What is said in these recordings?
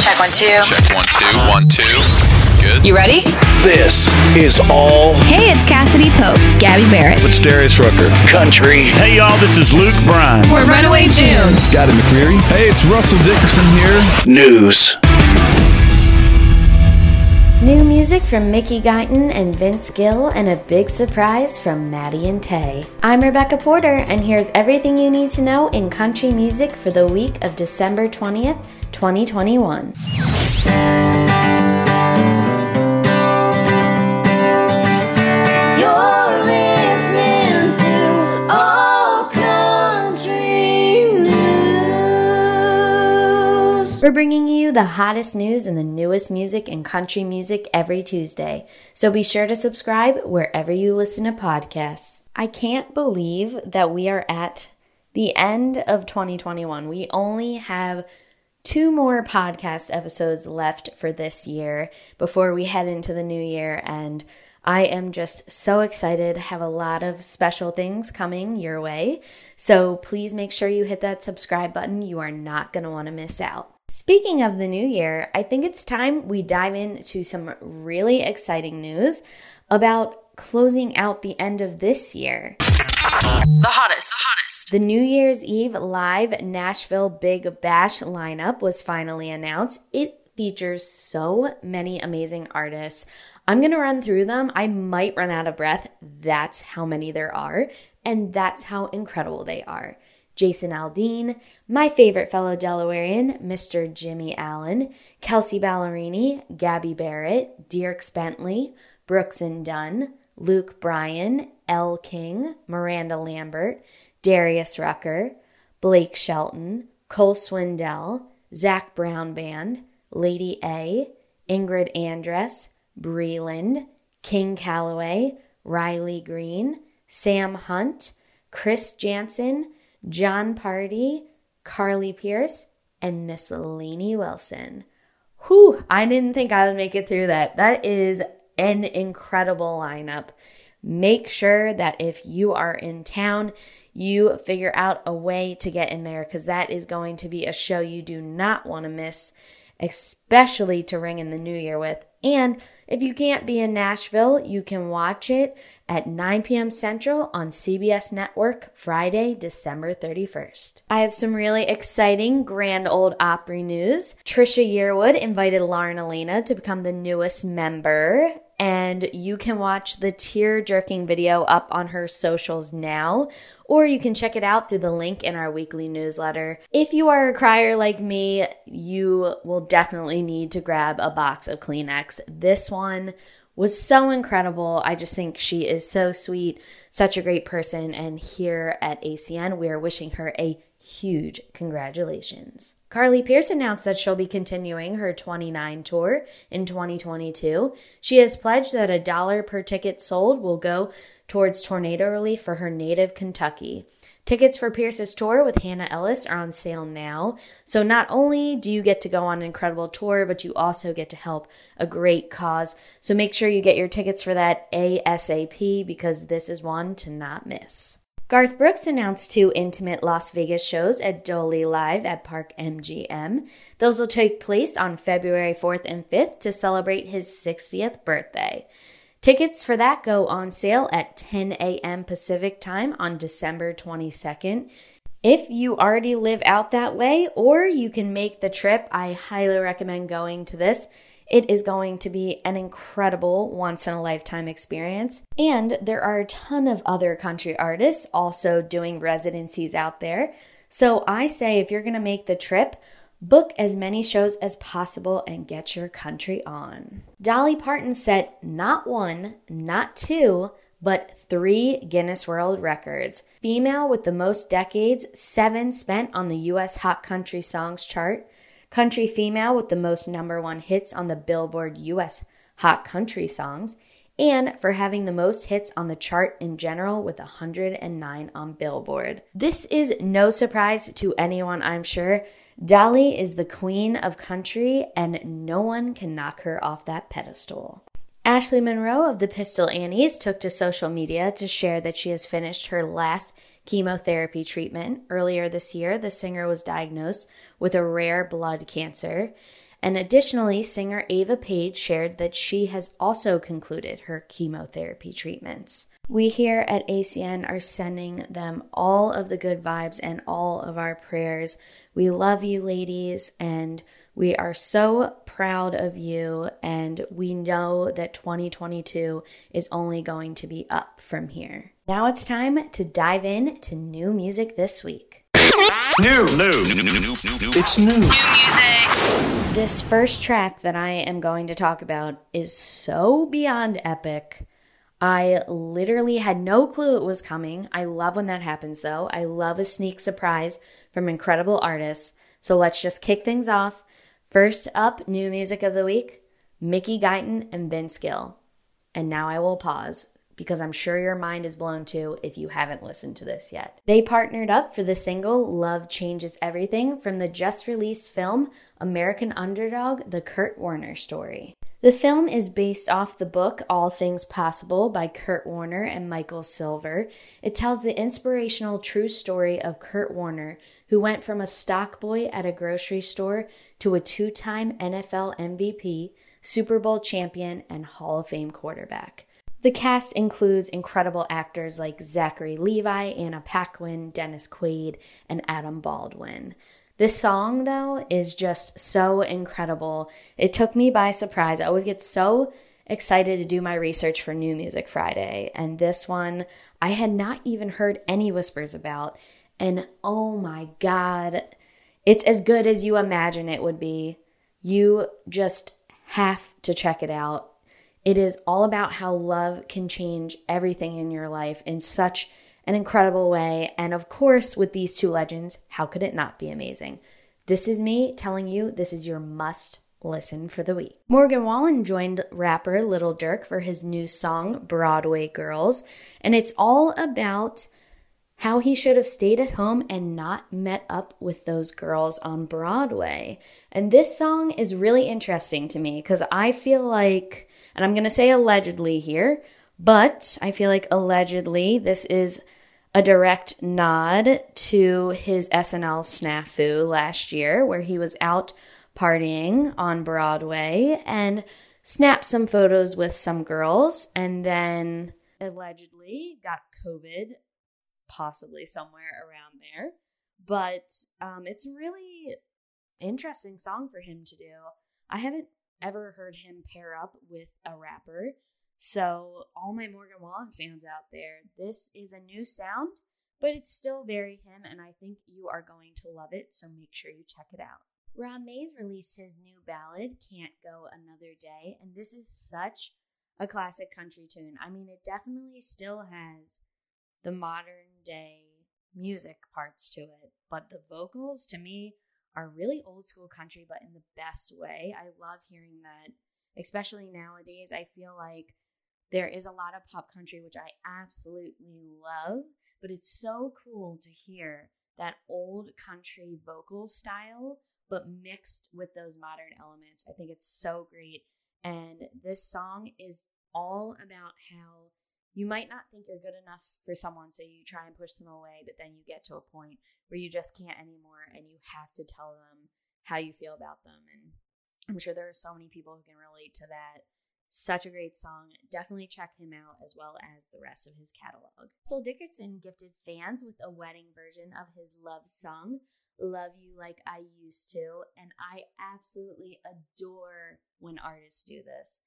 Check one, two. Check one, two, one, two. Good. You ready? This is all Hey, it's Cassadee Pope, Gabby Barrett. It's Darius Rucker. country. Hey y'all, this is Luke Bryan. We're Runaway June. It's Scotty McCreery. Hey, it's Russell Dickerson here. News. New music from Mickey Guyton and Vince Gill, and a big surprise from Maddie and Tay. I'm Rebecca Porter, and here's everything you need to know in country music for the week of December 20th, 2021. You're listening to All Country News. We're bringing you the hottest news and the newest music and country music every Tuesday. So be sure to subscribe wherever you listen to podcasts. I can't believe that we are at the end of 2021. We only have two more podcast episodes left for this year before we head into the new year and I am just so excited. Have a lot of special things coming your way. So please make sure you hit that subscribe button. You are not going to want to miss out. Speaking of the new year, I think it's time we dive into some really exciting news about closing out the end of this year. The hottest. The hottest. The New Year's Eve live Nashville Big Bash lineup was finally announced. It features so many amazing artists. I'm going to run through them. I might run out of breath. That's how many there are, and that's how incredible they are. Jason Aldean, my favorite fellow Delawarean, Mr. Jimmy Allen, Kelsea Ballerini, Gabby Barrett, Dierks Bentley, Brooks and Dunn, Luke Bryan, Elle King, Miranda Lambert, Darius Rucker, Blake Shelton, Cole Swindell, Zac Brown Band, Lady A, Ingrid Andress, Breland, King Calloway, Riley Green, Sam Hunt, Chris Janson, Jon Pardi, Carly Pearce, and Miss Lainey Wilson. Whew, I didn't think I would make it through that. That is an incredible lineup. Make sure that if you are in town, you figure out a way to get in there because that is going to be a show you do not want to miss, especially to ring in the new year with. And if you can't be in Nashville, you can watch it at 9 p.m. Central on CBS Network Friday, December 31st. I have some really exciting Grand Ole Opry news. Trisha Yearwood invited Lauren Alaina to become the newest member and you can watch the tear jerking video up on her socials now, or you can check it out through the link in our weekly newsletter. If you are a crier like me, you will definitely need to grab a box of Kleenex. This one was so incredible. I just think she is so sweet, such a great person, and here at ACN, we are wishing her a huge congratulations. Carly Pearce announced that she'll be continuing her 29 tour in 2022. She has pledged that a dollar per ticket sold will go towards tornado relief for her native Kentucky. Tickets for Pearce's tour with Hannah Ellis are on sale now. So not only do you get to go on an incredible tour, but you also get to help a great cause. So make sure you get your tickets for that ASAP because this is one to not miss. Garth Brooks announced two intimate Las Vegas shows at Dolby Live at Park MGM. Those will take place on February 4th and 5th to celebrate his 60th birthday. Tickets for that go on sale at 10 a.m. Pacific time on December 22nd. If you already live out that way or you can make the trip, I highly recommend going to this. It is going to be an incredible once in a lifetime experience. And there are a ton of other country artists also doing residencies out there. So I say if you're going to make the trip, book as many shows as possible and get your country on. Dolly Parton set not one, not two, but three Guinness World Records. Female with the most decades, seven spent on the US Hot Country Songs chart country female with the most number one hits on the Billboard US Hot Country Songs, and for having the most hits on the chart in general with 109 on Billboard. This is no surprise to anyone, I'm sure. Dolly is the queen of country, and no one can knock her off that pedestal. Ashley Monroe of the Pistol Annies took to social media to share that she has finished her last chemotherapy treatment. Earlier this year, the singer was diagnosed with a rare blood cancer. And additionally, singer Ava Paige shared that she has also concluded her chemotherapy treatments. We here at ACN are sending them all of the good vibes and all of our prayers. We love you, ladies, and we are so proud of you. And we know that 2022 is only going to be up from here. Now it's time to dive in to new music this week. New, new, new, new, new, new, new. It's new. New music. This first track that I am going to talk about is so beyond epic. I literally had no clue it was coming. I love when that happens though. I love a sneak surprise from incredible artists. So let's just kick things off. First up, new music of the week Mickey Guyton and Vince Gill. And now I will pause because I'm sure your mind is blown too if you haven't listened to this yet. They partnered up for the single Love Changes Everything from the just released film American Underdog The Kurt Warner Story. The film is based off the book All Things Possible by Kurt Warner and Michael Silver. It tells the inspirational true story of Kurt Warner, who went from a stock boy at a grocery store to a two time NFL MVP, Super Bowl champion, and Hall of Fame quarterback. The cast includes incredible actors like Zachary Levi, Anna Paquin, Dennis Quaid, and Adam Baldwin. This song, though, is just so incredible. It took me by surprise. I always get so excited to do my research for New Music Friday, and this one I had not even heard any whispers about. And oh my God, it's as good as you imagine it would be. You just have to check it out. It is all about how love can change everything in your life in such an incredible way. And of course, with these two legends, how could it not be amazing? This is me telling you this is your must listen for the week. Morgan Wallen joined rapper Lil Durk for his new song, Broadway Girls, and it's all about how he should have stayed at home and not met up with those girls on Broadway. And this song is really interesting to me because I feel like, and I'm going to say allegedly here, but I feel like allegedly this is a direct nod to his SNL snafu last year, where he was out partying on Broadway and snapped some photos with some girls and then allegedly got COVID, possibly somewhere around there. But um, it's a really interesting song for him to do. I haven't ever heard him pair up with a rapper. So, all my Morgan Wallen fans out there, this is a new sound, but it's still very him, and I think you are going to love it. So, make sure you check it out. Rob Mayes released his new ballad, Can't Go Another Day, and this is such a classic country tune. I mean, it definitely still has the modern day music parts to it, but the vocals to me are really old school country, but in the best way. I love hearing that, especially nowadays. I feel like there is a lot of pop country, which I absolutely love, but it's so cool to hear that old country vocal style, but mixed with those modern elements. I think it's so great. And this song is all about how you might not think you're good enough for someone, so you try and push them away, but then you get to a point where you just can't anymore and you have to tell them how you feel about them. And I'm sure there are so many people who can relate to that. Such a great song. Definitely check him out as well as the rest of his catalog. Russell Dickerson gifted fans with a wedding version of his love song, Love You Like I Used to. And I absolutely adore when artists do this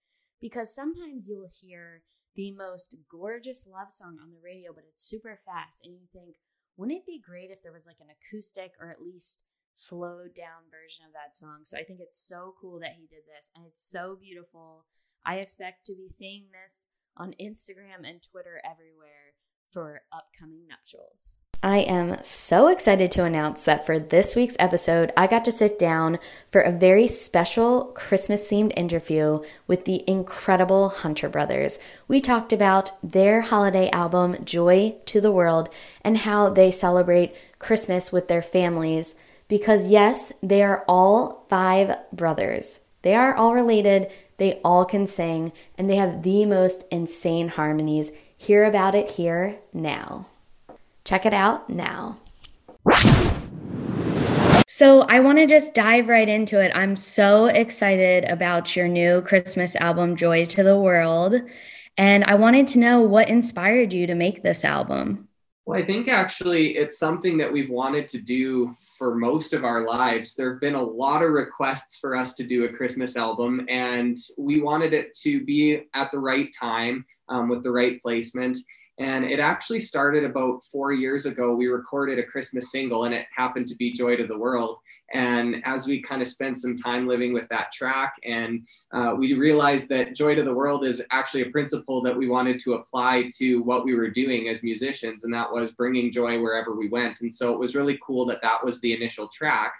because sometimes you'll hear the most gorgeous love song on the radio, but it's super fast. And you think, wouldn't it be great if there was like an acoustic or at least slowed down version of that song? So I think it's so cool that he did this and it's so beautiful. I expect to be seeing this on Instagram and Twitter everywhere for upcoming nuptials. I am so excited to announce that for this week's episode, I got to sit down for a very special Christmas themed interview with the incredible Hunter Brothers. We talked about their holiday album, Joy to the World, and how they celebrate Christmas with their families. Because, yes, they are all five brothers. They are all related, they all can sing, and they have the most insane harmonies. Hear about it here now. Check it out now. So I want to just dive right into it. I'm so excited about your new Christmas album, Joy to the World. And I wanted to know what inspired you to make this album. Well, I think actually it's something that we've wanted to do for most of our lives. There have been a lot of requests for us to do a Christmas album, and we wanted it to be at the right time um, with the right placement. And it actually started about four years ago. We recorded a Christmas single, and it happened to be Joy to the World. And as we kind of spent some time living with that track, and uh, we realized that joy to the world is actually a principle that we wanted to apply to what we were doing as musicians, and that was bringing joy wherever we went. And so it was really cool that that was the initial track.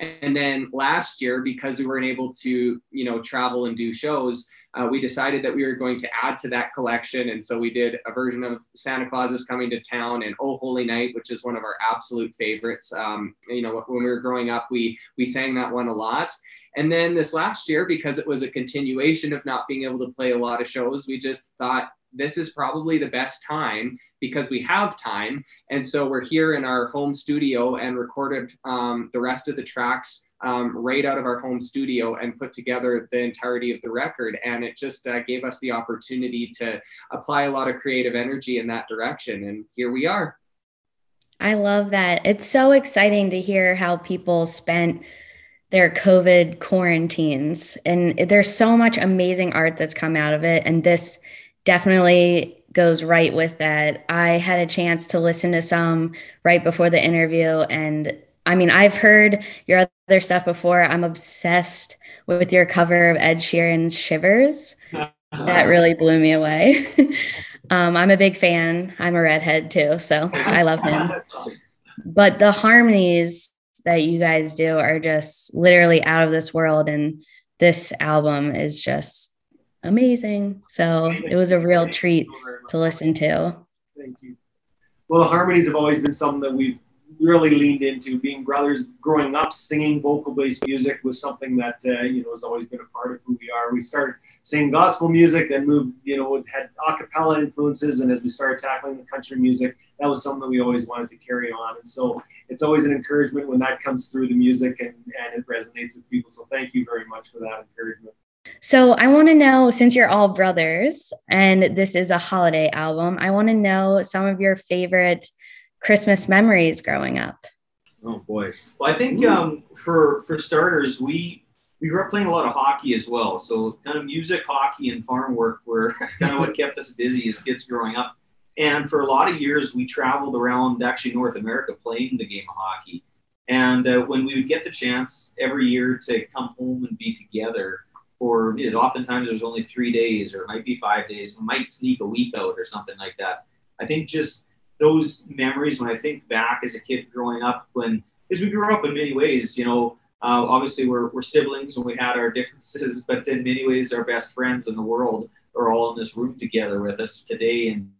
And then last year, because we weren't able to, you know, travel and do shows, uh, we decided that we were going to add to that collection. And so we did a version of Santa Claus is Coming to Town and Oh Holy Night, which is one of our absolute favorites. Um, you know, when we were growing up, we, we sang that one a lot. And then this last year, because it was a continuation of not being able to play a lot of shows, we just thought this is probably the best time because we have time. And so we're here in our home studio and recorded um, the rest of the tracks um, right out of our home studio and put together the entirety of the record. And it just uh, gave us the opportunity to apply a lot of creative energy in that direction. And here we are. I love that. It's so exciting to hear how people spent their COVID quarantines. And there's so much amazing art that's come out of it. And this definitely goes right with that. I had a chance to listen to some right before the interview. And I mean, I've heard your other stuff before. I'm obsessed with your cover of Ed Sheeran's Shivers. that really blew me away. um, I'm a big fan. I'm a redhead too, so I love him. But the harmonies that you guys do are just literally out of this world. And this album is just amazing. So it was a real treat to listen to. Thank you. Well, the harmonies have always been something that we've really leaned into. Being brothers, growing up singing vocal-based music was something that uh, you know has always been a part of who we are. We started singing gospel music, then moved, you know, had a cappella influences, and as we started tackling the country music, that was something that we always wanted to carry on. And so it's always an encouragement when that comes through the music and, and it resonates with people. So thank you very much for that encouragement. So I want to know, since you're all brothers and this is a holiday album, I want to know some of your favorite Christmas memories growing up. Oh boy. Well, I think um, for for starters, we we grew up playing a lot of hockey as well. So kind of music, hockey, and farm work were kind of what kept us busy as kids growing up. And for a lot of years, we traveled around actually North America playing the game of hockey. And uh, when we would get the chance every year to come home and be together, for you know, oftentimes it was only three days or it might be five days, might sneak a week out or something like that. I think just those memories when I think back as a kid growing up, when as we grew up in many ways, you know, uh, obviously we're, we're siblings and we had our differences, but in many ways our best friends in the world are all in this room together with us today. And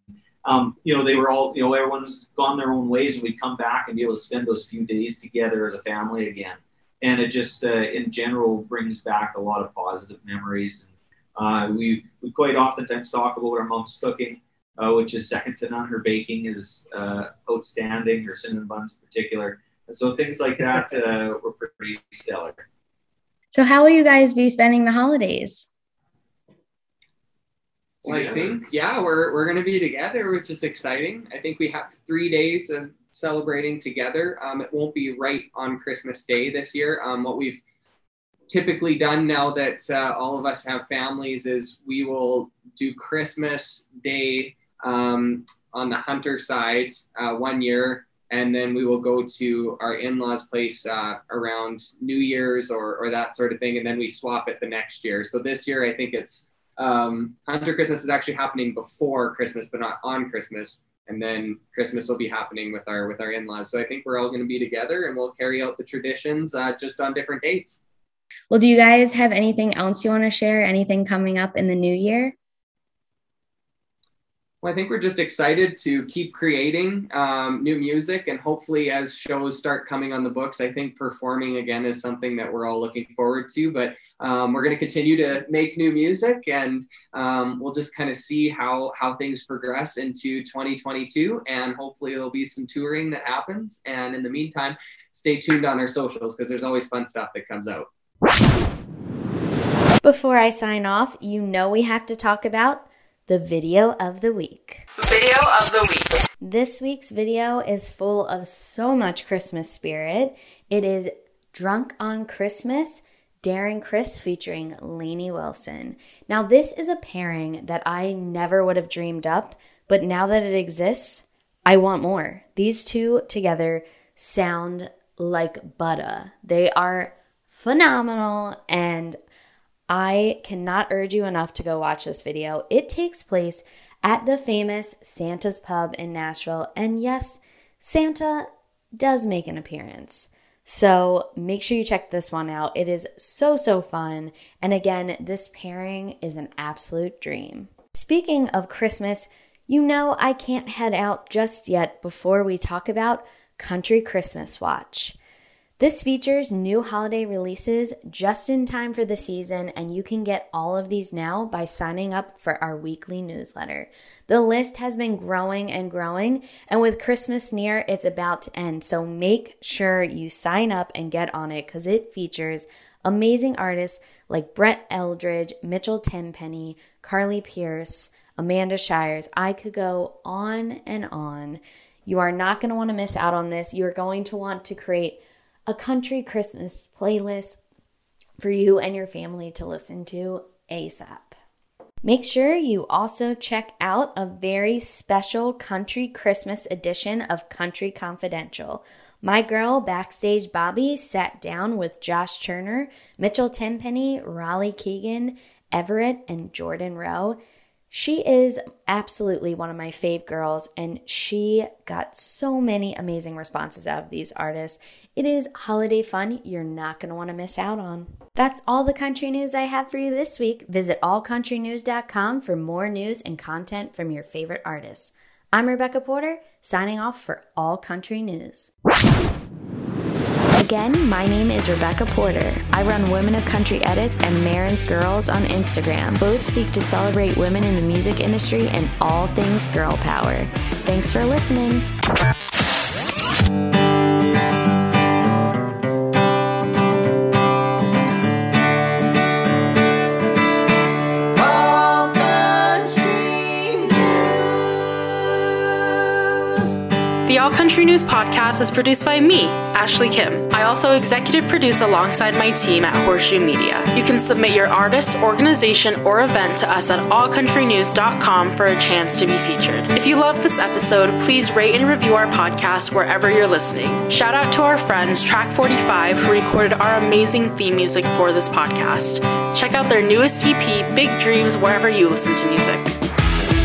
um, you know, they were all, you know, everyone's gone their own ways, and we come back and be able to spend those few days together as a family again. And it just, uh, in general, brings back a lot of positive memories. And, uh, we we quite oftentimes talk about our mom's cooking, uh, which is second to none. Her baking is uh, outstanding. Her cinnamon buns, in particular. And so things like that uh, were pretty stellar. So, how will you guys be spending the holidays? Well, I think yeah, we're we're gonna be together, which is exciting. I think we have three days of celebrating together. Um, it won't be right on Christmas Day this year. Um, what we've typically done now that uh, all of us have families is we will do Christmas Day um, on the Hunter side uh, one year, and then we will go to our in-laws' place uh, around New Year's or or that sort of thing, and then we swap it the next year. So this year, I think it's um, Hunter Christmas is actually happening before Christmas, but not on Christmas. And then Christmas will be happening with our with our in-laws. So I think we're all going to be together, and we'll carry out the traditions uh, just on different dates. Well, do you guys have anything else you want to share? Anything coming up in the new year? Well, I think we're just excited to keep creating um, new music, and hopefully, as shows start coming on the books, I think performing again is something that we're all looking forward to. But um, we're going to continue to make new music, and um, we'll just kind of see how how things progress into 2022, and hopefully, there'll be some touring that happens. And in the meantime, stay tuned on our socials because there's always fun stuff that comes out. Before I sign off, you know we have to talk about the video of the week. Video of the week. This week's video is full of so much Christmas spirit. It is Drunk on Christmas, Darren Criss featuring Lainey Wilson. Now, this is a pairing that I never would have dreamed up, but now that it exists, I want more. These two together sound like butter. They are phenomenal and I cannot urge you enough to go watch this video. It takes place at the famous Santa's Pub in Nashville. And yes, Santa does make an appearance. So make sure you check this one out. It is so, so fun. And again, this pairing is an absolute dream. Speaking of Christmas, you know I can't head out just yet before we talk about Country Christmas Watch. This features new holiday releases just in time for the season, and you can get all of these now by signing up for our weekly newsletter. The list has been growing and growing, and with Christmas near, it's about to end. So make sure you sign up and get on it because it features amazing artists like Brett Eldredge, Mitchell Tenpenny, Carly Pearce, Amanda Shires. I could go on and on. You are not going to want to miss out on this. You are going to want to create a country Christmas playlist for you and your family to listen to ASAP. Make sure you also check out a very special country Christmas edition of Country Confidential. My girl, Backstage Bobby, sat down with Josh Turner, Mitchell Tenpenny, Raleigh Keegan, Everett, and Jordan Rowe she is absolutely one of my fave girls, and she got so many amazing responses out of these artists. It is holiday fun you're not going to want to miss out on. That's all the country news I have for you this week. Visit allcountrynews.com for more news and content from your favorite artists. I'm Rebecca Porter, signing off for All Country News. Again, my name is Rebecca Porter. I run Women of Country Edits and Marin's Girls on Instagram. Both seek to celebrate women in the music industry and all things girl power. Thanks for listening. Country News podcast is produced by me, Ashley Kim. I also executive produce alongside my team at Horseshoe Media. You can submit your artist, organization, or event to us at allcountrynews.com for a chance to be featured. If you love this episode, please rate and review our podcast wherever you're listening. Shout out to our friends Track 45 who recorded our amazing theme music for this podcast. Check out their newest EP, Big Dreams, wherever you listen to music.